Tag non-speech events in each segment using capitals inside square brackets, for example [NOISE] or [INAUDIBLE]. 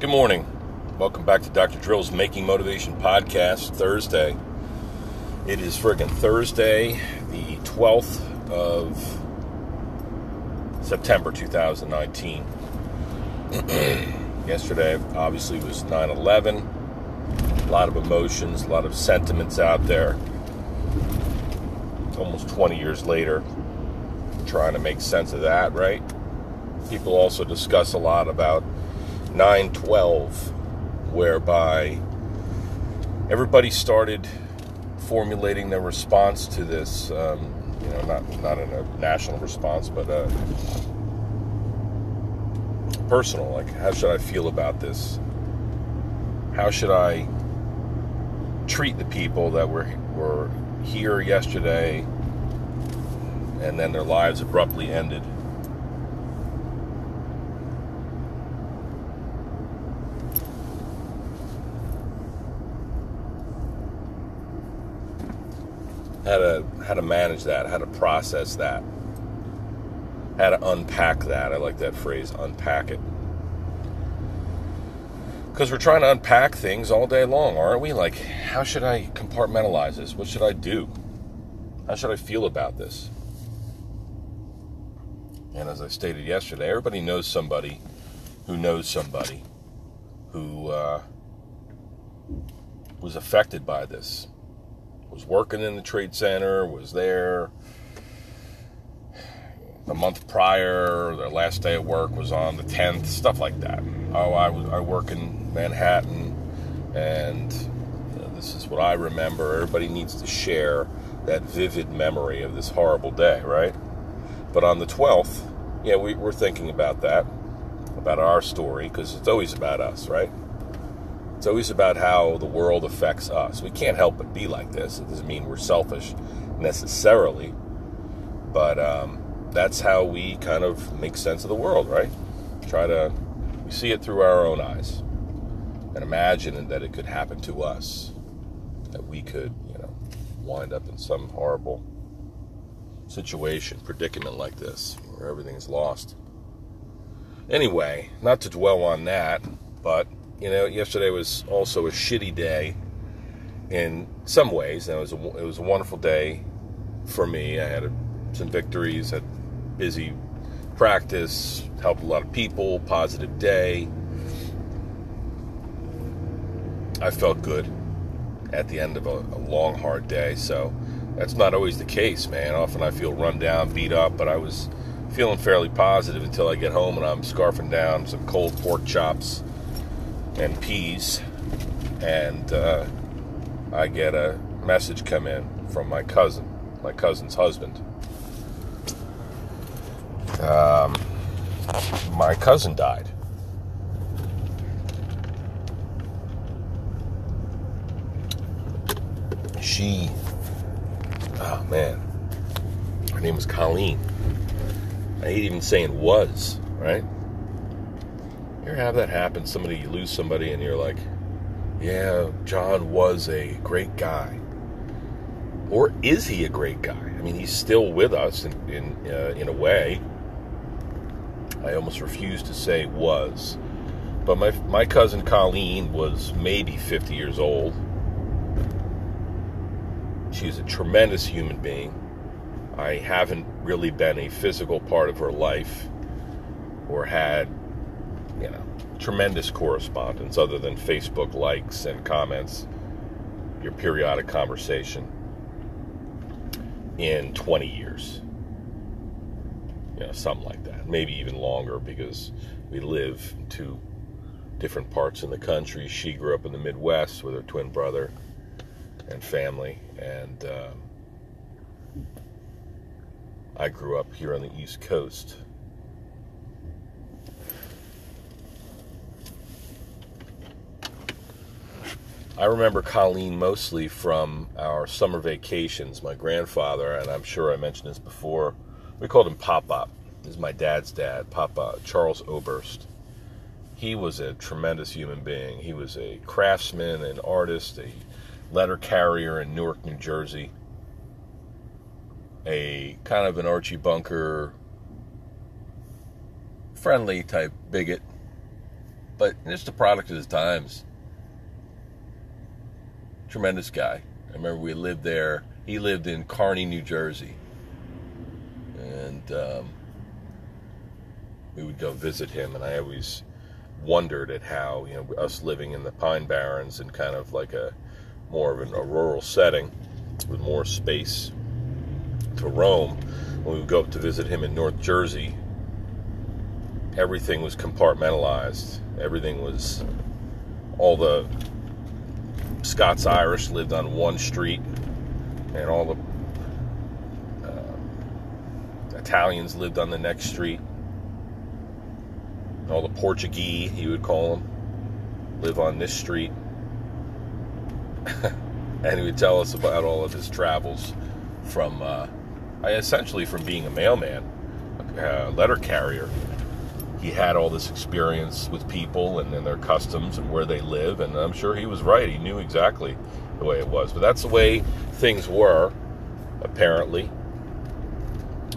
Good morning. Welcome back to Dr. Drill's Making Motivation Podcast, Thursday. It is friggin' Thursday, the 12th of September 2019. [CLEARS THROAT] Yesterday, obviously, was 9 11. A lot of emotions, a lot of sentiments out there. Almost 20 years later, trying to make sense of that, right? People also discuss a lot about 912, whereby everybody started formulating their response to this. Um, you know, not not in a national response, but a personal. Like, how should I feel about this? How should I treat the people that were were here yesterday, and then their lives abruptly ended? How to how to manage that, how to process that, how to unpack that. I like that phrase, unpack it. Because we're trying to unpack things all day long, aren't we? Like, how should I compartmentalize this? What should I do? How should I feel about this? And as I stated yesterday, everybody knows somebody who knows somebody who uh, was affected by this was working in the trade center, was there the month prior, their last day of work was on the 10th, stuff like that. Oh, I, was, I work in Manhattan, and you know, this is what I remember. Everybody needs to share that vivid memory of this horrible day, right? But on the 12th, yeah, we, we're thinking about that, about our story, because it's always about us, right? It's always about how the world affects us. We can't help but be like this. It doesn't mean we're selfish necessarily, but um, that's how we kind of make sense of the world, right? Try to we see it through our own eyes and imagine that it could happen to us, that we could, you know, wind up in some horrible situation, predicament like this, where everything's lost. Anyway, not to dwell on that, but you know, yesterday was also a shitty day in some ways. It was a, it was a wonderful day for me. I had a, some victories, had busy practice, helped a lot of people, positive day. I felt good at the end of a, a long, hard day. So that's not always the case, man. Often I feel run down, beat up, but I was feeling fairly positive until I get home and I'm scarfing down some cold pork chops and peas, and uh, I get a message come in from my cousin, my cousin's husband. Um, my cousin died. She, oh man, her name was Colleen. I hate even saying was, right? You ever have that happen? Somebody, you lose somebody, and you're like, yeah, John was a great guy. Or is he a great guy? I mean, he's still with us in, in, uh, in a way. I almost refuse to say was. But my, my cousin Colleen was maybe 50 years old. She's a tremendous human being. I haven't really been a physical part of her life or had you know, tremendous correspondence other than Facebook likes and comments, your periodic conversation in 20 years. You know, something like that. Maybe even longer because we live in two different parts in the country. She grew up in the Midwest with her twin brother and family, and uh, I grew up here on the East Coast I remember Colleen mostly from our summer vacations. My grandfather, and I'm sure I mentioned this before, we called him Papa. This is my dad's dad, Papa, Charles Oberst. He was a tremendous human being. He was a craftsman, an artist, a letter carrier in Newark, New Jersey, a kind of an Archie Bunker, friendly type bigot but just a product of his times. Tremendous guy. I remember we lived there. He lived in Kearny, New Jersey, and um, we would go visit him. And I always wondered at how you know us living in the Pine Barrens and kind of like a more of an, a rural setting with more space to roam. When we would go up to visit him in North Jersey, everything was compartmentalized. Everything was all the Scots Irish lived on one street, and all the uh, Italians lived on the next street. All the Portuguese, he would call them, live on this street. [LAUGHS] and he would tell us about all of his travels from, uh, essentially, from being a mailman, a letter carrier. He had all this experience with people and, and their customs and where they live, and I'm sure he was right. He knew exactly the way it was. But that's the way things were, apparently,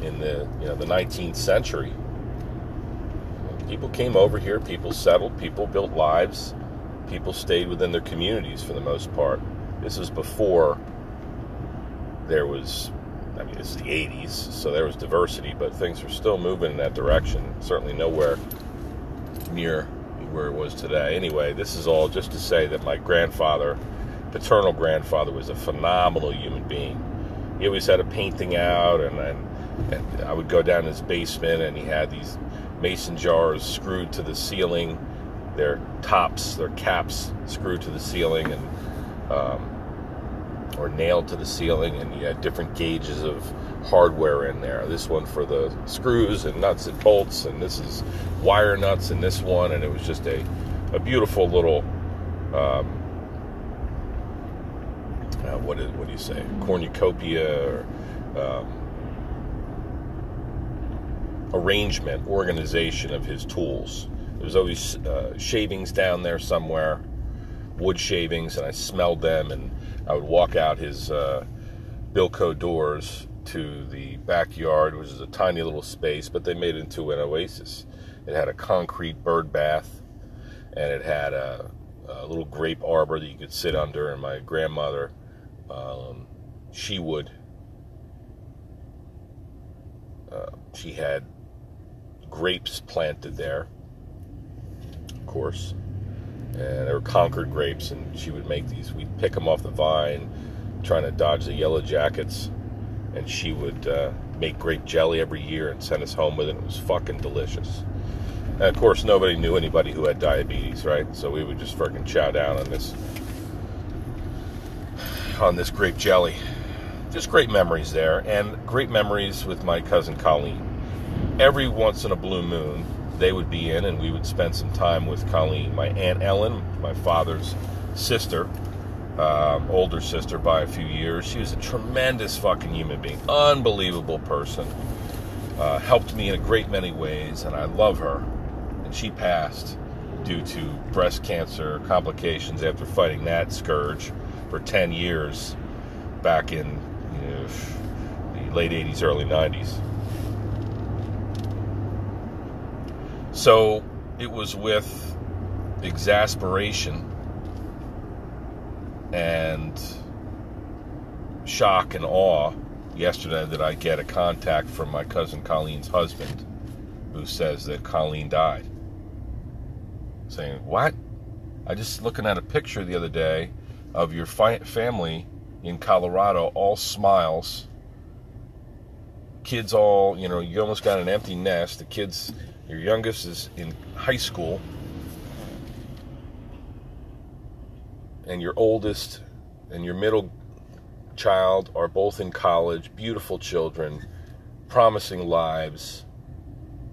in the you know the 19th century. People came over here, people settled, people built lives, people stayed within their communities for the most part. This was before there was, I mean, it's the 80s, so there was diversity, but things were still moving in that direction. Certainly nowhere near where it was today. Anyway, this is all just to say that my grandfather, paternal grandfather, was a phenomenal human being. He always had a painting out, and, and, and I would go down his basement, and he had these mason jars screwed to the ceiling, their tops, their caps screwed to the ceiling, and um, or nailed to the ceiling, and you had different gauges of hardware in there. This one for the screws and nuts and bolts, and this is wire nuts in this one, and it was just a, a beautiful little um, uh, what is what do you say cornucopia or um, arrangement organization of his tools. There was always uh, shavings down there somewhere, wood shavings, and I smelled them and I would walk out his uh, Bilco doors to the backyard, which is a tiny little space, but they made it into an oasis. It had a concrete bird bath, and it had a, a little grape arbor that you could sit under. And my grandmother, um, she would, uh, she had grapes planted there, of course and they were Concord grapes, and she would make these. We'd pick them off the vine, trying to dodge the yellow jackets, and she would uh, make grape jelly every year and send us home with it. It was fucking delicious. And of course, nobody knew anybody who had diabetes, right? So we would just fucking chow down on this on this grape jelly. Just great memories there, and great memories with my cousin Colleen. Every once in a blue moon, they would be in, and we would spend some time with Colleen, my aunt Ellen, my father's sister, um, older sister by a few years. She was a tremendous fucking human being, unbelievable person. Uh, helped me in a great many ways, and I love her. And she passed due to breast cancer complications after fighting that scourge for 10 years back in you know, the late 80s, early 90s. So it was with exasperation and shock and awe yesterday that I get a contact from my cousin Colleen's husband who says that Colleen died. Saying, What? I just looking at a picture the other day of your fi- family in Colorado, all smiles. Kids all, you know, you almost got an empty nest. The kids your youngest is in high school. And your oldest and your middle child are both in college, beautiful children, promising lives,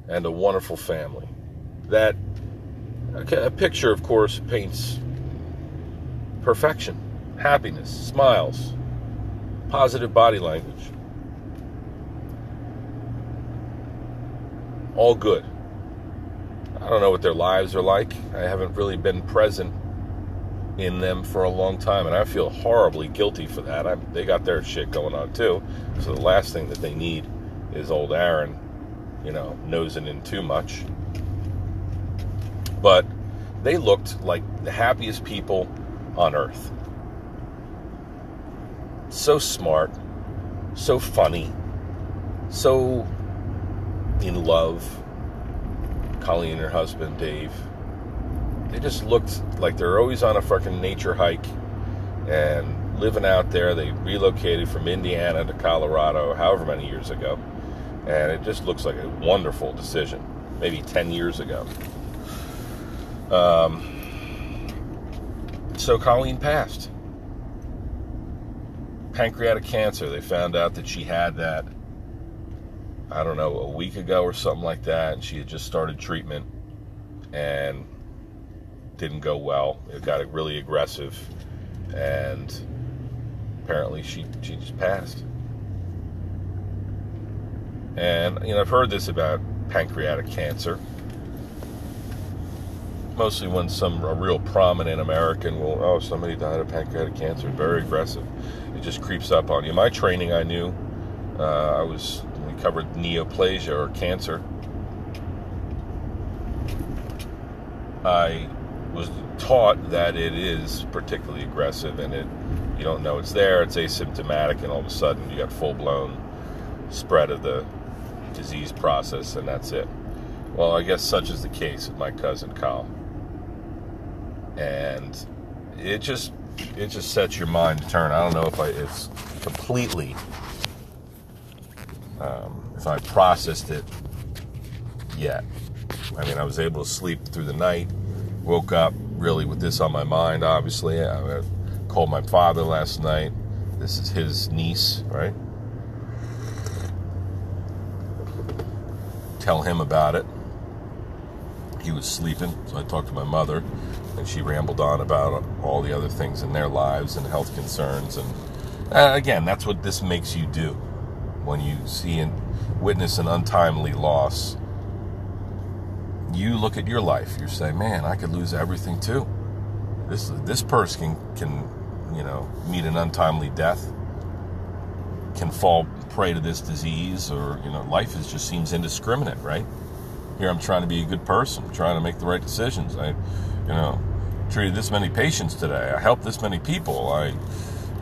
and a wonderful family. That a picture, of course, paints perfection, happiness, smiles, positive body language. All good. I don't know what their lives are like. I haven't really been present in them for a long time, and I feel horribly guilty for that. I, they got their shit going on too. So the last thing that they need is old Aaron, you know, nosing in too much. But they looked like the happiest people on earth. So smart, so funny, so in love. Colleen and her husband, Dave. They just looked like they're always on a fucking nature hike and living out there. They relocated from Indiana to Colorado however many years ago. And it just looks like a wonderful decision, maybe 10 years ago. Um, so Colleen passed. Pancreatic cancer. They found out that she had that, I don't know, a week ago or something like that. And she had just started treatment and didn't go well. It got really aggressive. And apparently she, she just passed. And, you know, I've heard this about pancreatic cancer mostly when some a real prominent American will, oh, somebody died of pancreatic cancer. Very aggressive. It just creeps up on you. My training, I knew. Uh, I was covered neoplasia or cancer. I was taught that it is particularly aggressive, and it you don't know it's there. It's asymptomatic, and all of a sudden you got full blown spread of the disease process, and that's it. Well, I guess such is the case with my cousin Kyle and it just it just sets your mind to turn. I don't know if I it's completely um, if I processed it yet. I mean, I was able to sleep through the night. Woke up really with this on my mind. Obviously, I called my father last night. This is his niece, right? Tell him about it. He was sleeping, so I talked to my mother and she rambled on about all the other things in their lives and health concerns. And uh, again, that's what this makes you do when you see and witness an untimely loss. You look at your life. You say, "Man, I could lose everything too." This this person can can you know meet an untimely death, can fall prey to this disease, or you know, life is just seems indiscriminate, right? Here, I'm trying to be a good person, trying to make the right decisions. I, you know, treated this many patients today. I helped this many people. I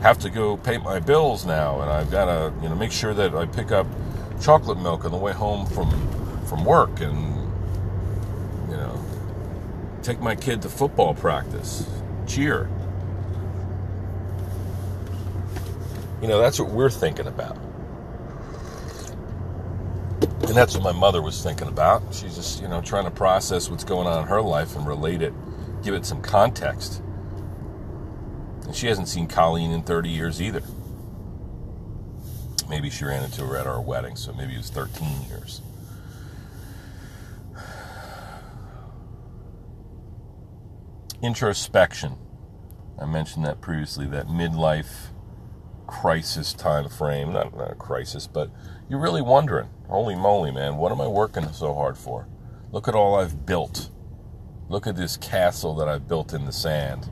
have to go pay my bills now, and I've got to you know make sure that I pick up chocolate milk on the way home from from work, and you know take my kid to football practice, cheer. You know that's what we're thinking about. And that's what my mother was thinking about. She's just, you know, trying to process what's going on in her life and relate it give it some context. She hasn't seen Colleen in 30 years either. Maybe she ran into her at our wedding, so maybe it was 13 years. Introspection. I mentioned that previously, that midlife crisis time frame. Not, not a crisis, but you're really wondering, holy moly, man, what am I working so hard for? Look at all I've built. Look at this castle that I've built in the sand.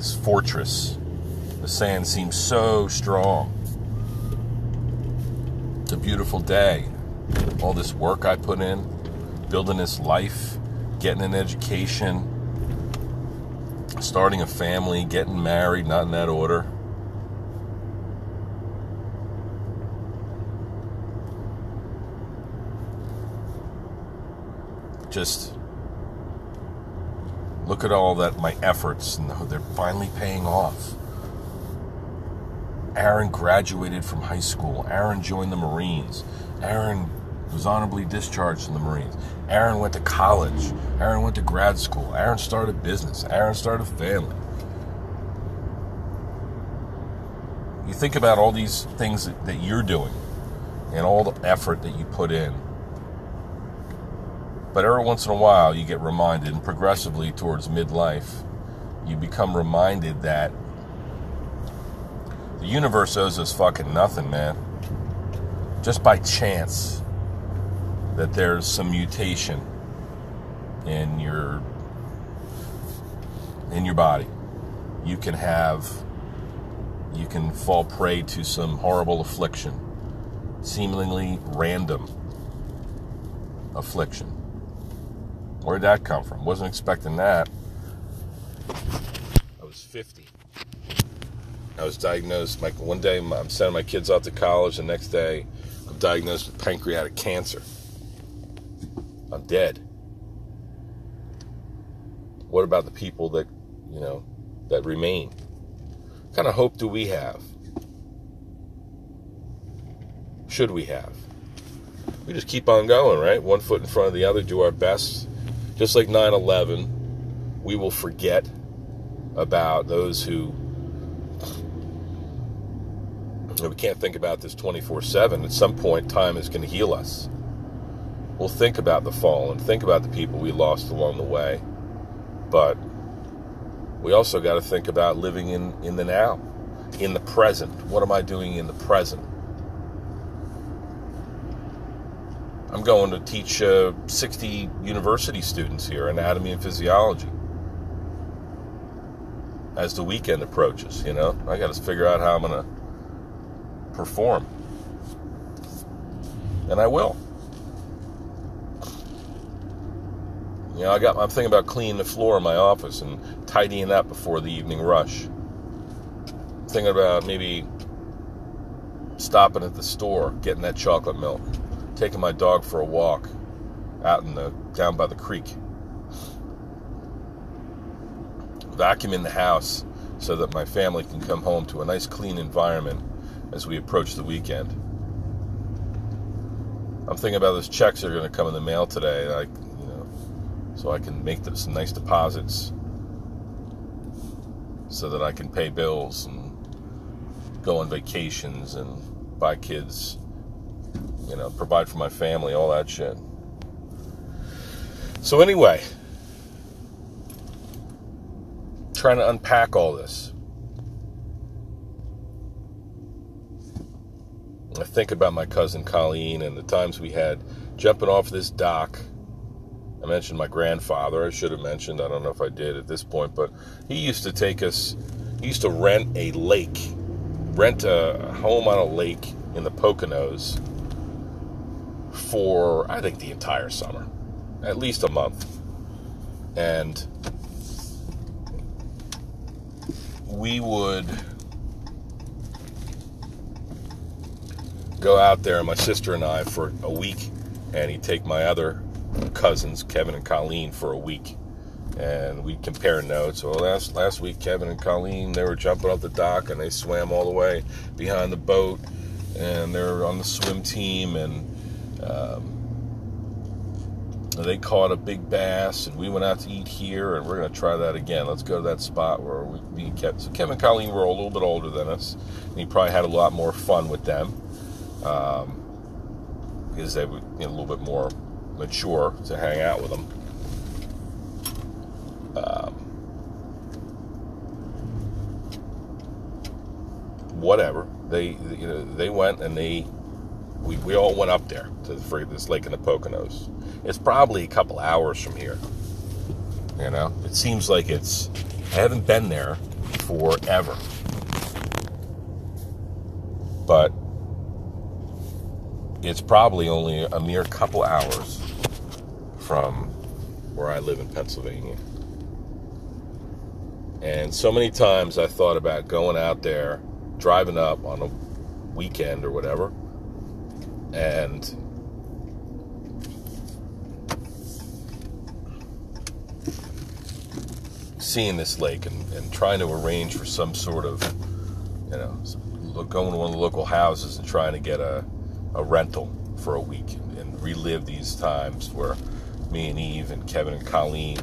This fortress. The sand seems so strong. It's a beautiful day. All this work I put in, building this life, getting an education, starting a family, getting married, not in that order. just look at all that my efforts and they're finally paying off. Aaron graduated from high school. Aaron joined the Marines. Aaron was honorably discharged from the Marines. Aaron went to college. Aaron went to grad school. Aaron started business. Aaron started a family. You think about all these things that, that you're doing and all the effort that you put in but every once in a while, you get reminded, and progressively towards midlife, you become reminded that the universe owes us fucking nothing, man. Just by chance that there's some mutation in your in your body. You can have you can fall prey to some horrible affliction, seemingly random affliction Where'd that come from? Wasn't expecting that. I was 50. I was diagnosed. Like one day, I'm sending my kids off to college. The next day, I'm diagnosed with pancreatic cancer. I'm dead. What about the people that, you know, that remain? What kind of hope do we have? Should we have? We just keep on going, right? One foot in front of the other, do our best. Just like 9 11, we will forget about those who. We can't think about this 24 7. At some point, time is going to heal us. We'll think about the fallen, think about the people we lost along the way. But we also got to think about living in, in the now, in the present. What am I doing in the present? I'm going to teach uh, 60 university students here anatomy and physiology as the weekend approaches. You know, I got to figure out how I'm going to perform, and I will. You know, I got. I'm thinking about cleaning the floor in my office and tidying up before the evening rush. Thinking about maybe stopping at the store, getting that chocolate milk, taking my dog for a walk out in the down by the creek, vacuuming the house so that my family can come home to a nice clean environment as we approach the weekend. I'm thinking about those checks that are going to come in the mail today. Like so I can make some nice deposits so that I can pay bills and go on vacations and buy kids, you know, provide for my family, all that shit. So, anyway, trying to unpack all this. I think about my cousin Colleen and the times we had jumping off this dock I mentioned my grandfather. I should have mentioned, I don't know if I did at this point, but he used to take us, he used to rent a lake, rent a home on a lake in the Poconos for, I think, the entire summer, at least a month. And we would go out there, my sister and I, for a week, and he'd take my other cousins, Kevin and Colleen, for a week, and we compare notes. Well, last last week, Kevin and Colleen they were jumping off the dock and they swam all the way behind the boat, and they were on the swim team, and um, they caught a big bass, and we went out to eat here, and we're going to try that again. Let's go to that spot where we, we kept. So Kevin and Colleen were a little bit older than us, and he probably had a lot more fun with them. Um, because they were you know, a little bit more mature to hang out with them. Um, whatever they you know they went and they we, we all went up there to this lake in the Poconos. It's probably a couple hours from here. You know, it seems like it's. I haven't been there forever, but it's probably only a mere couple hours from where I live in Pennsylvania. And so many times I thought about going out there, driving up on a weekend or whatever, and seeing this lake and, and trying to arrange for some sort of, you know, going to one of the local houses and trying to get a, a rental for a week and relive these times where me and Eve and Kevin and Colleen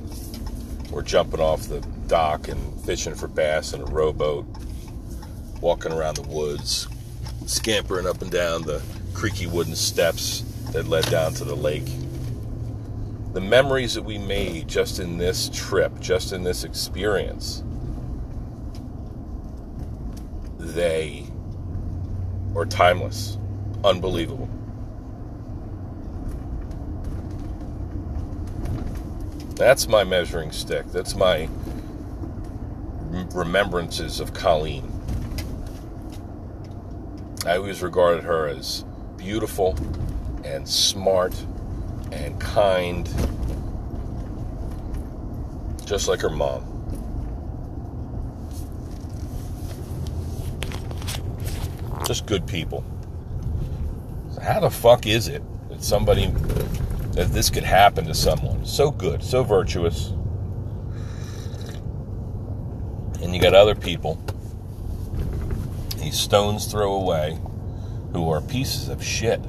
were jumping off the dock and fishing for bass in a rowboat, walking around the woods, scampering up and down the creaky wooden steps that led down to the lake. The memories that we made just in this trip, just in this experience, they are timeless, unbelievable. That's my measuring stick. That's my remembrances of Colleen. I always regarded her as beautiful and smart and kind Just like her mom. Just good people. How the fuck is it that somebody that this could happen to someone so good, so virtuous, and you got other people these stones throw away who are pieces of shit.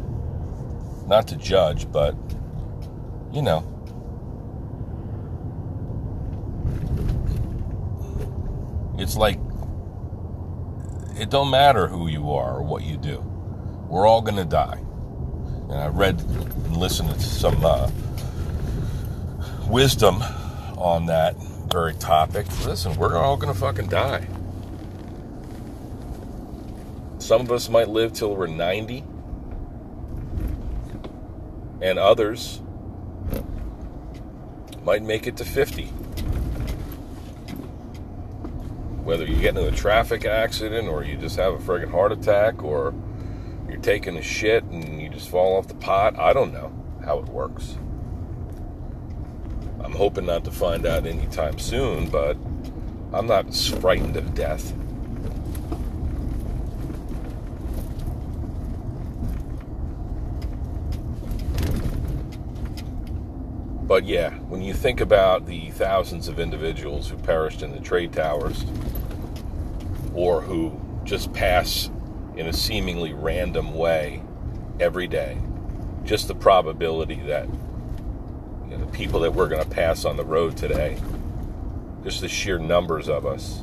Not to judge, but you know. It's like it don't matter who you are or what you do. We're all going to die. And I read and listened to some uh, wisdom on that very topic. Listen, we're all going to fucking die. Some of us might live till we're 90, and others might make it to 50. Whether you get into a traffic accident or you just have a friggin' heart attack or you're taking a shit and you just fall off the pot, I don't know how it works. I'm hoping not to find out anytime soon, but I'm not frightened of death. But yeah, when you think about the thousands of individuals who perished in the trade towers or who just pass in a seemingly random way every day, just the probability that you know, the people that we're going to pass on the road today, just the sheer numbers of us.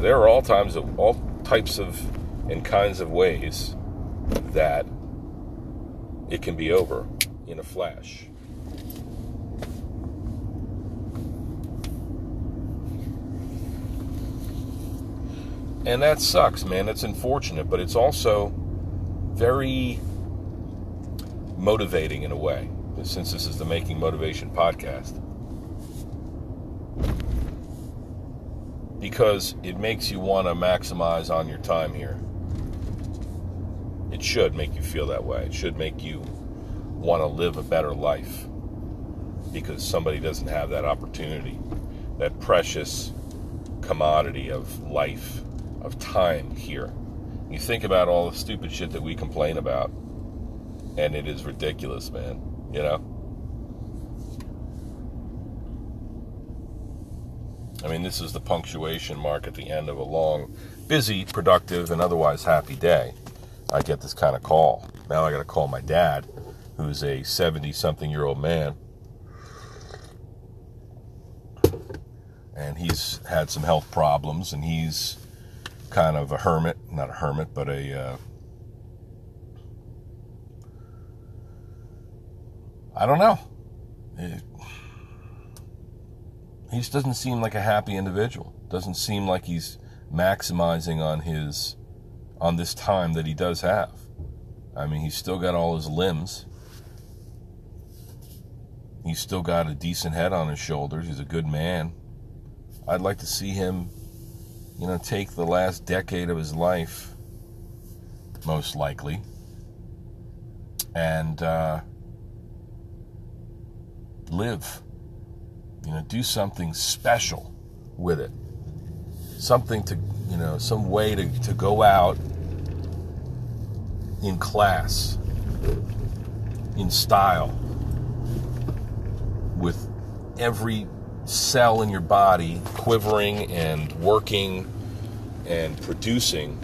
There are all times of all types of and kinds of ways that it can be over in a flash. And that sucks, man. It's unfortunate, but it's also very motivating in a way, since this is the Making Motivation podcast. Because it makes you want to maximize on your time here. It should make you feel that way. It should make you want to live a better life because somebody doesn't have that opportunity, that precious commodity of life of time here. You think about all the stupid shit that we complain about, and it is ridiculous, man. You know? I mean, this is the punctuation mark at the end of a long, busy, productive, and otherwise happy day. I get this kind of call. Now I got to call my dad, who's a 70 something year old man. And he's had some health problems, and he's kind of a hermit, not a hermit, but a uh, I don't know. It, he just doesn't seem like a happy individual. Doesn't seem like he's maximizing on his on this time that he does have. I mean, he's still got all his limbs. He's still got a decent head on his shoulders. He's a good man. I'd like to see him you know, take the last decade of his life, most likely, and uh, live. You know, do something special with it. Something to, you know, some way to, to go out in class, in style, with every cell in your body quivering and working and producing,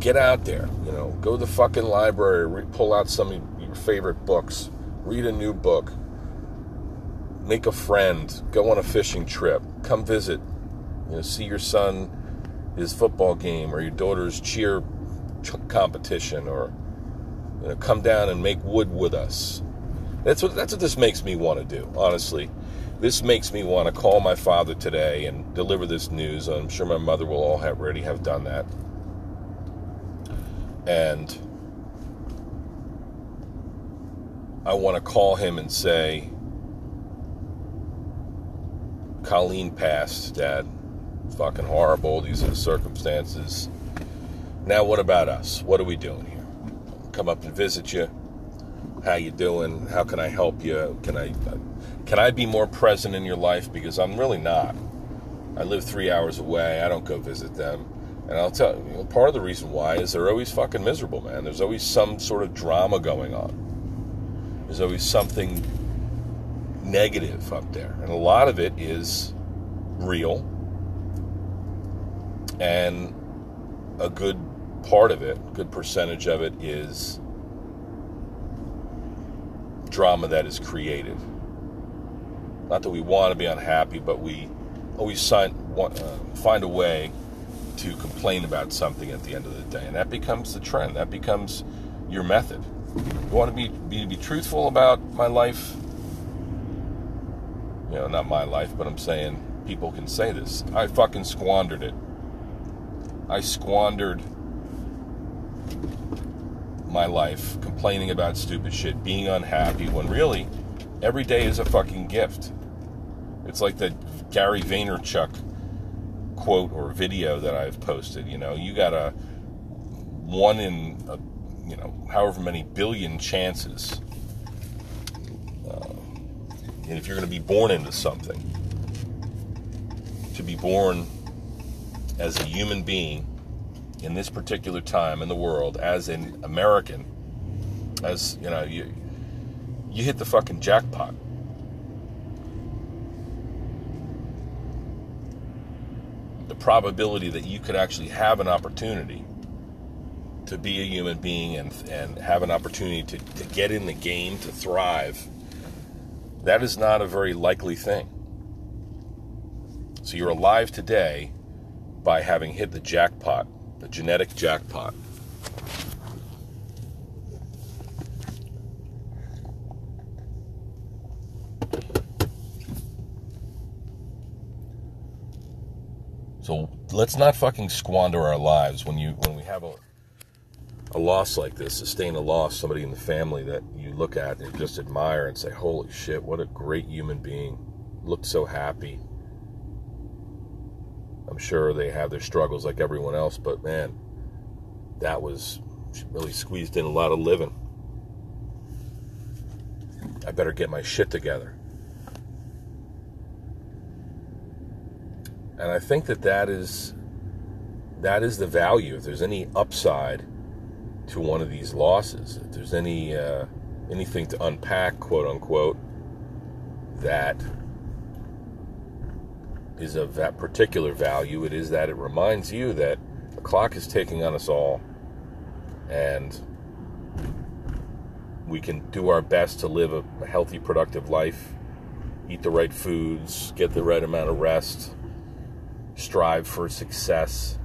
get out there. You know, go to the fucking library, re- pull out some of your favorite books, read a new book, make a friend, go on a fishing trip, come visit, you know, see your son his football game or your daughter's cheer competition or you know, come down and make wood with us that's what that's what this makes me want to do. Honestly, this makes me want to call my father today and deliver this news. I'm sure my mother will all have already have done that. And I want to call him and say, Colleen passed, Dad. fucking horrible. These are the circumstances. Now, what about us? What are we doing here? Come up and visit you how you doing? How can I help you? Can I Can I be more present in your life? Because I'm really not. I live three hours away. I don't go visit them. And I'll tell you, know, part of the reason why is they're always fucking miserable, man. There's always some sort of drama going on. There's always something negative up there. And a lot of it is real. And a good part of it, good percentage of it is drama that is created. Not that we want to be unhappy, but we always sign, uh, find a way to complain about something at the end of the day, and that becomes the trend. That becomes your method. You want to be be, be truthful about my life. You know, not my life, but I'm saying people can say this. I fucking squandered it. I squandered my life complaining about stupid shit, being unhappy, when really every day is a fucking gift. It's like the Gary Vaynerchuk quote or video that I've posted. You know, you got a one in, a, you know, however many billion chances. Uh, and if you're going to be born into something, to be born as a human being in this particular time in the world as an American, as you know, you you hit the fucking jackpot. The probability that you could actually have an opportunity to be a human being and and have an opportunity to, to get in the game to thrive, that is not a very likely thing. So you're alive today by having hit the jackpot the genetic jackpot. So let's not fucking squander our lives when you when we have a a loss like this, sustain a loss, somebody in the family that you look at and just admire and say, "Holy shit, what a great human being! Looked so happy." I'm sure they have their struggles like everyone else, but man, that was really squeezed in a lot of living. I better get my shit together. And I think that that is that is the value. If there's any upside to one of these losses, if there's any uh, anything to unpack, quote unquote, that is of that particular value, it is that it reminds you that the clock is taking on us all, and we can do our best to live a, healthy, productive life, eat the right foods, get the right amount of rest, strive for success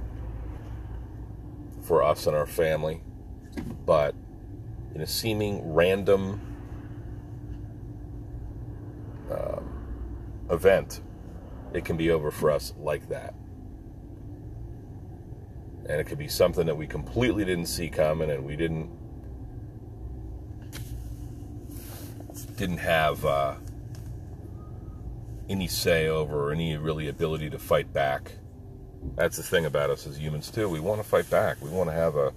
for us and our family. But in a seeming random uh, event, it can be over for us like that. And it could be something that we completely didn't see coming and we didn't didn't have uh, any say over or any really ability to fight back. That's the thing about us as humans too. We want to fight back. We want to have a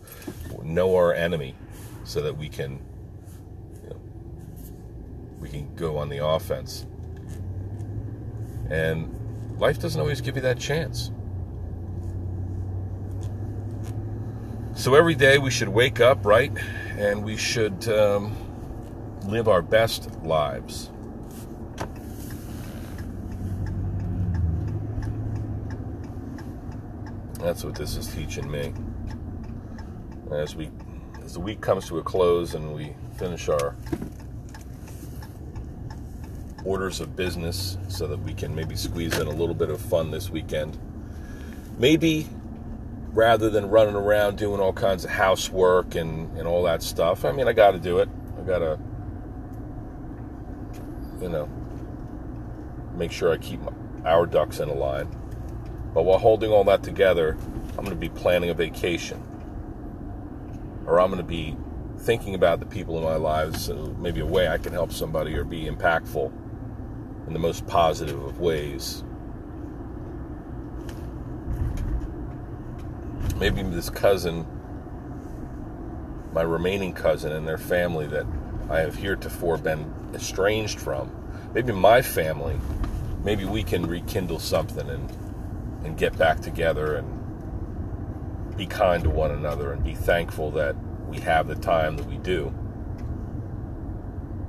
know our enemy so that we can you know, we can go on the offense. And life doesn't always give you that chance. So every day we should wake up, right? And we should um, live our best lives. That's what this is teaching me. As we as the week comes to a close and we finish our orders of business so that we can maybe squeeze in a little bit of fun this weekend. Maybe rather than running around doing all kinds of housework and, and all that stuff. I mean, I got to do it. I got to, you know, make sure I keep my, our ducks in a line. But while holding all that together, I'm going to be planning a vacation. Or I'm going to be thinking about the people in my lives, so maybe a way I can help somebody or be impactful in the most positive of ways. Maybe this cousin, my remaining cousin and their family that I have heretofore been estranged from, maybe my family, maybe we can rekindle something and and get back together and be kind to one another and be thankful that we have the time that we do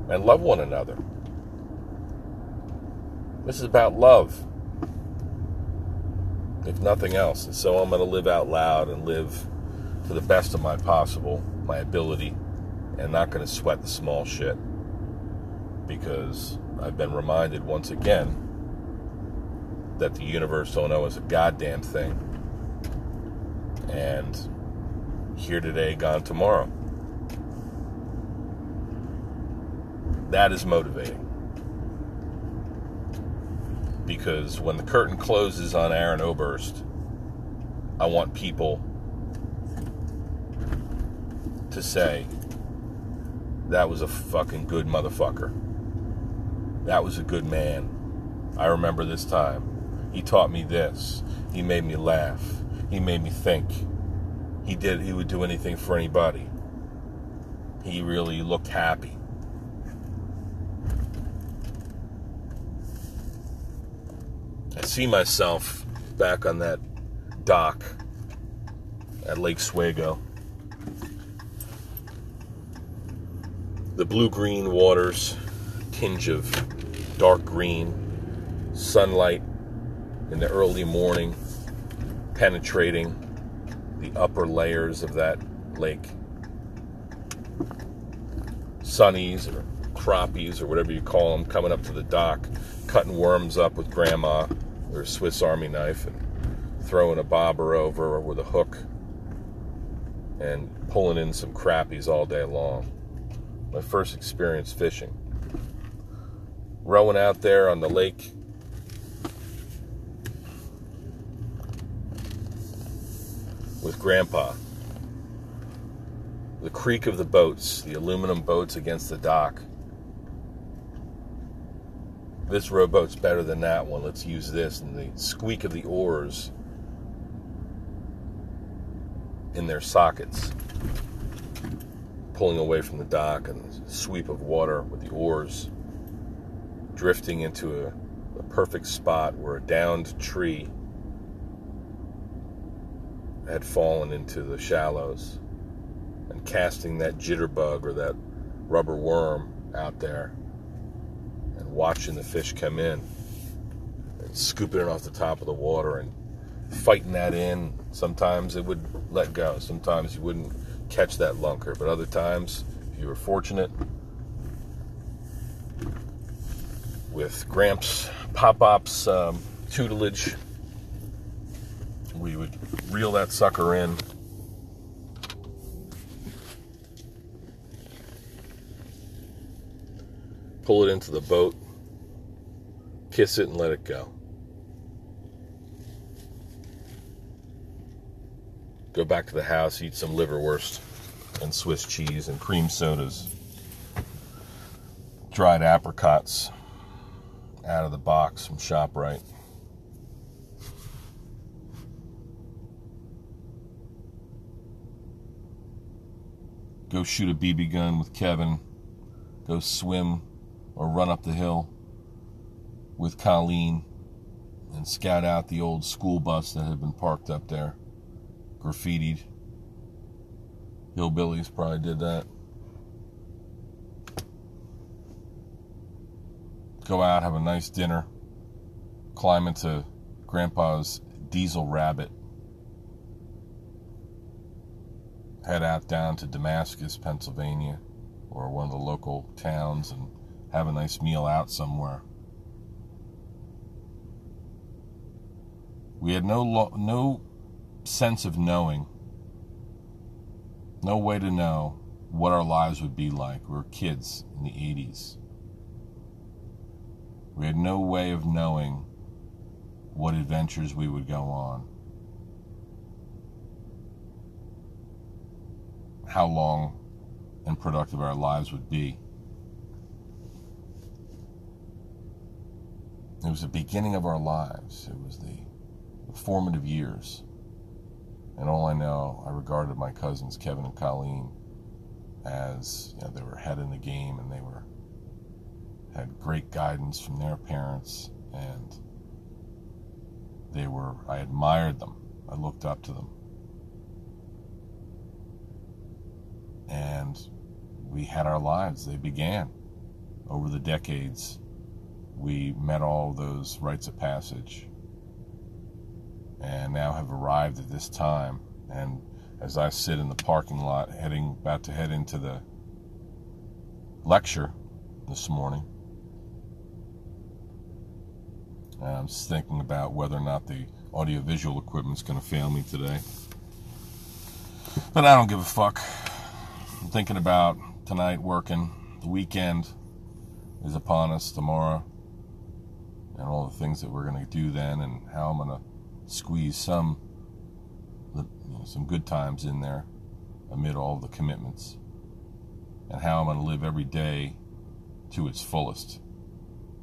and love one another. This is about love, if nothing else. And so I'm going to live out loud and live to the best of my possible, my ability, and not going to sweat the small shit because I've been reminded once again that the universe don't know is a goddamn thing. And here today, gone tomorrow. That is motivating. Because when the curtain closes on Aaron Oberst, I want people to say, that was a fucking good motherfucker. That was a good man. I remember this time. He taught me this. He made me laugh. He made me think. He did he would do anything for anybody. He really looked happy. See myself back on that dock at Lake Swego. The blue green waters, tinge of dark green, sunlight in the early morning penetrating the upper layers of that lake. Sunnies or crappies or whatever you call them coming up to the dock, cutting worms up with grandma or a Swiss Army knife and throwing a bobber over with a hook and pulling in some crappies all day long. My first experience fishing. Rowing out there on the lake with Grandpa. The creak of the boats, the aluminum boats against the dock. This rowboat's better than that one. Let's use this. And the squeak of the oars in their sockets, pulling away from the dock, and the sweep of water with the oars drifting into a, a perfect spot where a downed tree had fallen into the shallows and casting that jitterbug or that rubber worm out there watching the fish come in and scooping it off the top of the water and fighting that in. Sometimes it would let go. Sometimes you wouldn't catch that lunker. But other times, if you were fortunate, with Gramps Pop Op's um, tutelage, we would reel that sucker in. Pull it into the boat, kiss it, and let it go. Go back to the house, eat some liverwurst and Swiss cheese and cream sodas, dried apricots out of the box from ShopRite. go shoot a BB gun with Kevin, go swim or run up the hill with Colleen, and scout out the old school bus that had been parked up there, graffitied. Hillbillies probably did that. Go out, have a nice dinner, climb into Grandpa's diesel rabbit head out down to Damascus, Pennsylvania, or one of the local towns and have a nice meal out somewhere. We had no lo- no sense of knowing, no way to know what our lives would be like. We were kids in the 80s. We had no way of knowing what adventures we would go on. how long and productive our lives would be. It was the beginning of our lives. It was the, formative years. And all I know, I regarded my cousins, Kevin and Colleen, as you know, they were ahead in the game and they were had great guidance from their parents, and they were, I admired them. I looked up to them. And we had our lives. They began over the decades. We met all those rites of passage and now have arrived at this time. And as I sit in the parking lot, heading about to head into the lecture this morning, I'm just thinking about whether or not the audiovisual equipment's going to fail me today. But I don't give a fuck. I'm thinking about tonight working. The weekend is upon us tomorrow. And all the things that we're going to do then, and how I'm going to squeeze some you know, some good times in there amid all the commitments, and how I'm going to live every day to its fullest,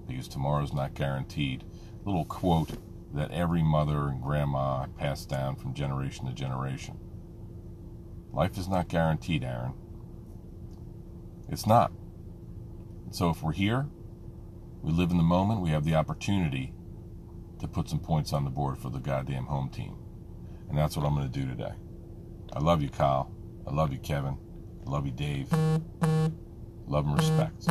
because tomorrow's not guaranteed. Little quote that every mother and grandma passed down from generation to generation. Life is not guaranteed, Aaron. It's not. so if we're here, we live in the moment. We have the opportunity to put some points on the board for the goddamn home team. And that's what I'm going to do today. I love you, Kyle. I love you, Kevin. I love you, Dave. Love and respect.